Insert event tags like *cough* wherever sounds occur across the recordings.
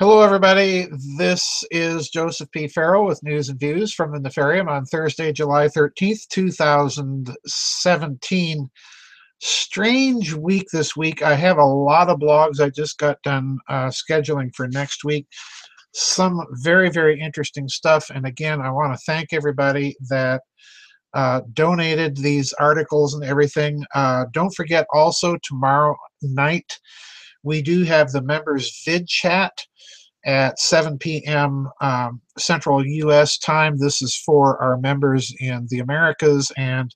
Hello, everybody. This is Joseph P. Farrell with News and Views from the Nefarium on Thursday, July 13th, 2017. Strange week this week. I have a lot of blogs I just got done uh, scheduling for next week. Some very, very interesting stuff. And again, I want to thank everybody that uh, donated these articles and everything. Uh, don't forget also tomorrow night we do have the members vid chat at 7 p.m. Um, Central U.S. time. This is for our members in the Americas and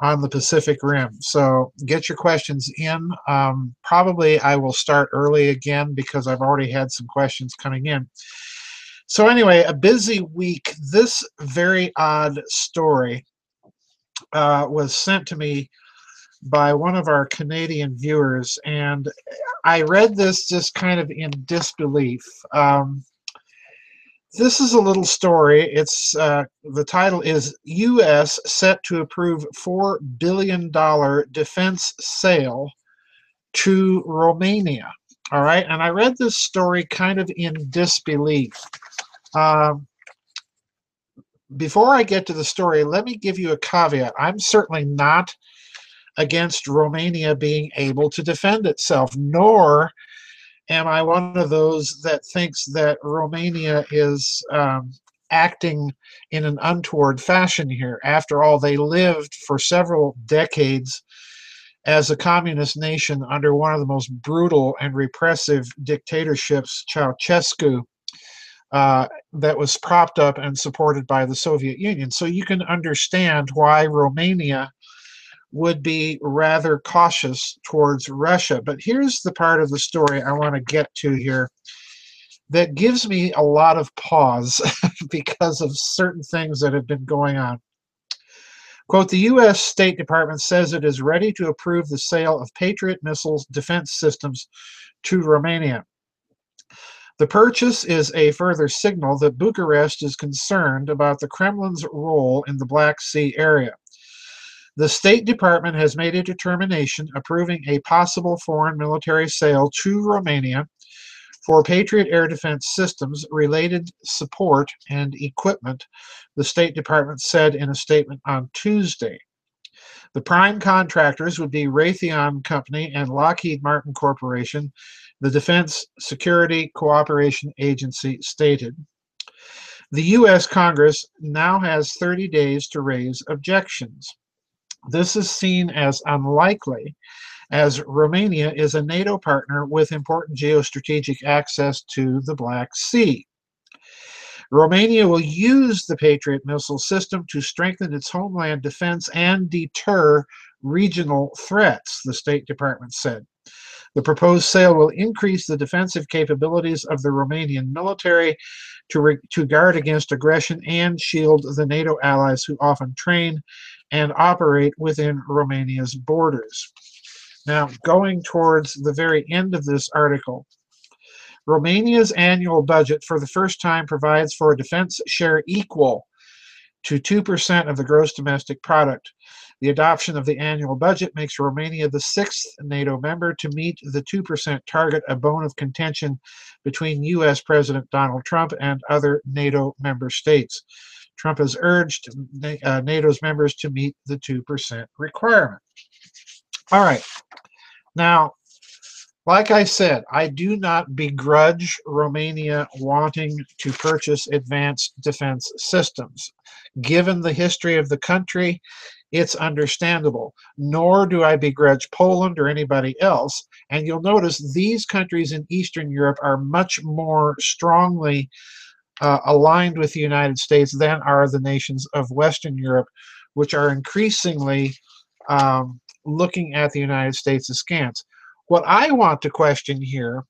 on the Pacific Rim. So get your questions in. Um, probably I will start early again because I've already had some questions coming in. So anyway, a busy week. This very odd story uh, was sent to me by one of our Canadian viewers, and I read this just kind of in disbelief. Um, this is a little story. It's uh, the title is U.S. set to approve four billion dollar defense sale to Romania. All right, and I read this story kind of in disbelief. Um, before I get to the story, let me give you a caveat. I'm certainly not against Romania being able to defend itself, nor am I one of those that thinks that Romania is um, acting in an untoward fashion here. After all, they lived for several decades as a communist nation under one of the most brutal and repressive dictatorships, Ceausescu, uh, that was propped up and supported by the Soviet Union. So you can understand why Romania would be rather cautious towards Russia. But here's the part of the story I want to get to here that gives me a lot of pause *laughs* because of certain things that have been going on. Quote, the U.S. State Department says it is ready to approve the sale of Patriot missiles defense systems to Romania. The purchase is a further signal that Bucharest is concerned about the Kremlin's role in the Black Sea area. The State Department has made a determination approving a possible foreign military sale to Romania for Patriot air defense systems, related support, and equipment, the State Department said in a statement on Tuesday. The prime contractors would be Raytheon Company and Lockheed Martin Corporation, the Defense Security Cooperation Agency stated. The U.S. Congress now has 30 days to raise objections. This is seen as unlikely as Romania is a NATO partner with important geostrategic access to the Black Sea. Romania will use the Patriot missile system to strengthen its homeland defense and deter regional threats, the State Department said. The proposed sale will increase the defensive capabilities of the Romanian military to, to guard against aggression and shield the NATO allies who often train and operate within Romania's borders. Now, going towards the very end of this article, Romania's annual budget for the first time provides for a defense share equal to 2% of the gross domestic product. The adoption of the annual budget makes Romania the sixth NATO member to meet the 2% target, a bone of contention between U.S. President Donald Trump and other NATO member states. Trump has urged uh, NATO's members to meet the 2% requirement. All right. Now, like I said, I do not begrudge Romania wanting to purchase advanced defense systems. Given the history of the country, it's understandable. Nor do I begrudge Poland or anybody else. And you'll notice these countries in Eastern Europe are much more strongly uh, aligned with the United States than are the nations of Western Europe, which are increasingly um, looking at the United States askance. What I want to question here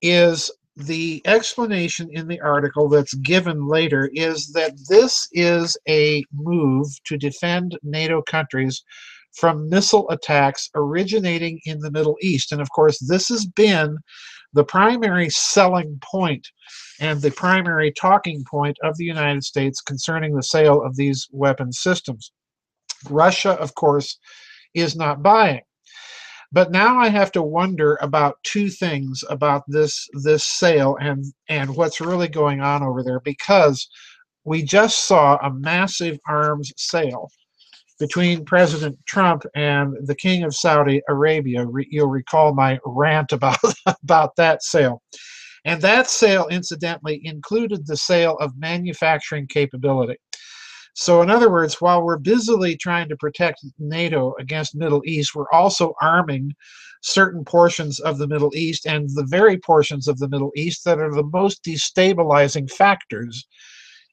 is the explanation in the article that's given later is that this is a move to defend NATO countries from missile attacks originating in the Middle East. And of course, this has been the primary selling point and the primary talking point of the United States concerning the sale of these weapon systems. Russia, of course, is not buying. But now I have to wonder about two things about this this sale and and what's really going on over there because we just saw a massive arms sale between President Trump and the King of Saudi Arabia. Re- you'll recall my rant about *laughs* about that sale. And that sale, incidentally, included the sale of manufacturing capability. So, in other words, while we're busily trying to protect NATO against Middle East, we're also arming certain portions of the Middle East and the very portions of the Middle East that are the most destabilizing factors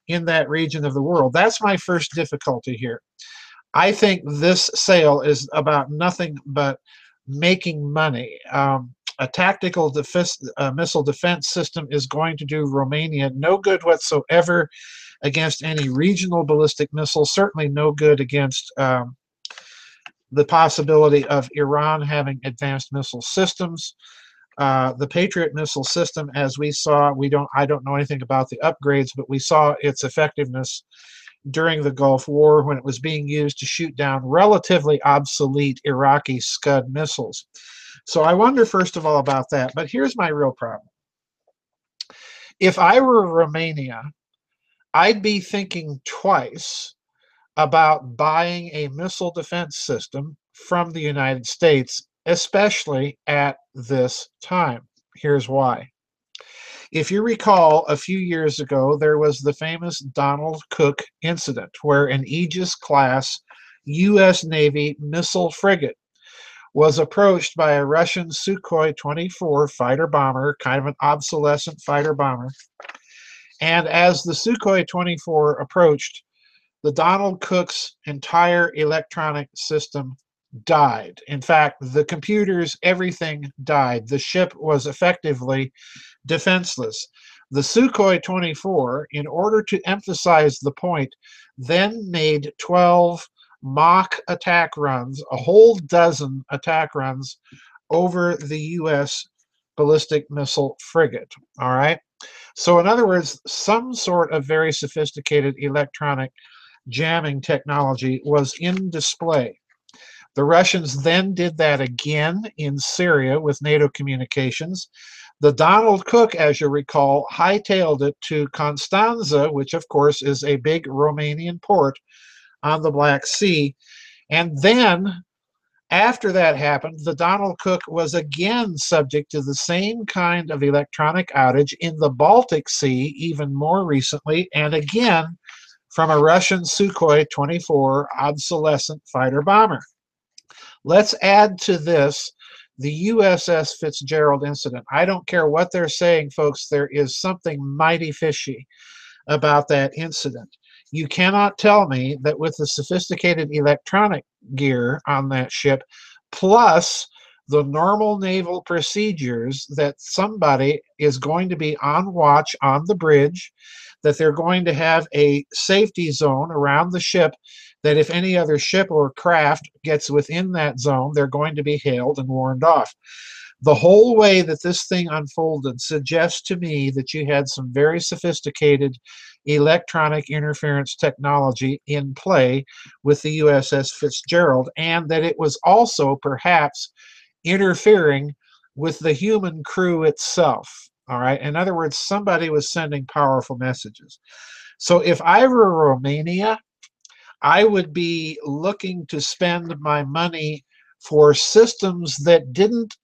in that region of the world. That's my first difficulty here. I think this sale is about nothing but making money. Um, a tactical uh, missile defense system is going to do Romania no good whatsoever against any regional ballistic missiles, certainly no good against um, the possibility of Iran having advanced missile systems. Uh, the Patriot missile system, as we saw, we don't. I don't know anything about the upgrades, but we saw its effectiveness during the Gulf War when it was being used to shoot down relatively obsolete Iraqi Scud missiles. So I wonder, first of all, about that. But here's my real problem. If I were Romania, I'd be thinking twice about buying a missile defense system from the United States, especially at this time. Here's why. If you recall, a few years ago, there was the famous Donald Cook incident where an Aegis class U.S. Navy missile frigate was approached by a Russian Sukhoi 24 fighter bomber, kind of an obsolescent fighter bomber. And as the Sukhoi 24 approached, the Donald Cook's entire electronic system died. In fact, the computers, everything died. The ship was effectively defenseless. The Sukhoi 24, in order to emphasize the point, then made 12 mock attack runs, a whole dozen attack runs over the U.S. ballistic missile frigate. All right. So, in other words, some sort of very sophisticated electronic jamming technology was in display. The Russians then did that again in Syria with NATO communications. The Donald Cook, as you recall, hightailed it to Constanza, which of course is a big Romanian port on the Black Sea. And then, after that happened, the Donald Cook was again subject to the same kind of electronic outage in the Baltic Sea, even more recently, and again from a Russian Sukhoi 24 obsolescent fighter bomber. Let's add to this the USS Fitzgerald incident. I don't care what they're saying, folks, there is something mighty fishy about that incident. You cannot tell me that with the sophisticated electronic gear on that ship, plus the normal naval procedures, that somebody is going to be on watch on the bridge, that they're going to have a safety zone around the ship that if any other ship or craft gets within that zone, they're going to be hailed and warned off. The whole way that this thing unfolded suggests to me that you had some very sophisticated electronic interference technology in play with the USS Fitzgerald, and that it was also perhaps interfering with the human crew itself. All right. In other words, somebody was sending powerful messages. So if I were Romania, I would be looking to spend my money for systems that didn't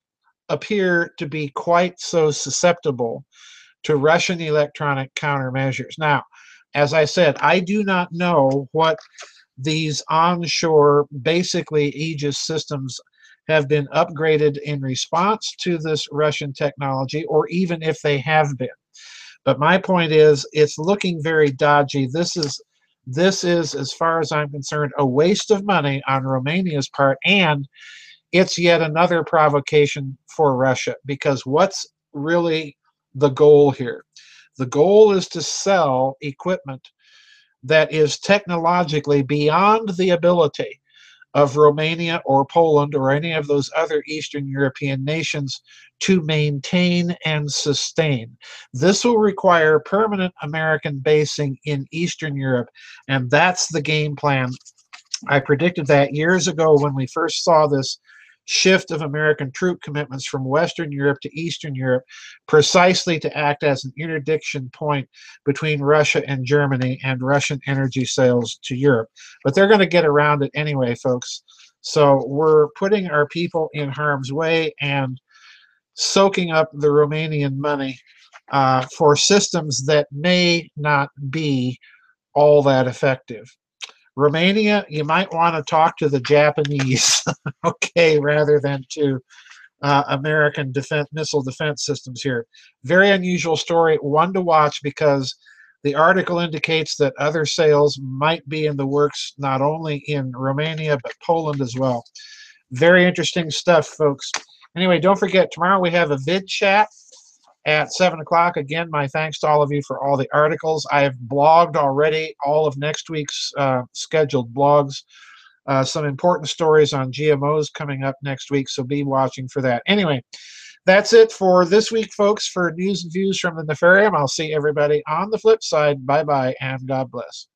appear to be quite so susceptible to Russian electronic countermeasures. Now, as I said, I do not know what these onshore, basically Aegis systems have been upgraded in response to this Russian technology, or even if they have been. But my point is, it's looking very dodgy. This is this is, as far as I'm concerned, a waste of money on Romania's part, and it's yet another provocation for Russia because what's really the goal here? The goal is to sell equipment that is technologically beyond the ability of Romania or Poland or any of those other Eastern European nations to maintain and sustain. This will require permanent American basing in Eastern Europe, and that's the game plan. I predicted that years ago when we first saw this shift of American troop commitments from Western Europe to Eastern Europe, precisely to act as an interdiction point between Russia and Germany and Russian energy sales to Europe. But they're going to get around it anyway, folks. So we're putting our people in harm's way and soaking up the Romanian money uh, for systems that may not be all that effective. Romania, you might want to talk to the Japanese, *laughs* okay, rather than to uh, American defense missile defense systems here. Very unusual story, one to watch because the article indicates that other sales might be in the works not only in Romania but Poland as well. Very interesting stuff, folks. Anyway, don't forget tomorrow we have a vid chat at 7 o'clock. Again, my thanks to all of you for all the articles. I have blogged already all of next week's uh, scheduled blogs. Uh, some important stories on GMOs coming up next week, so be watching for that. Anyway, that's it for this week, folks, for news and views from the Nefarium. I'll see everybody on the flip side. Bye bye, and God bless.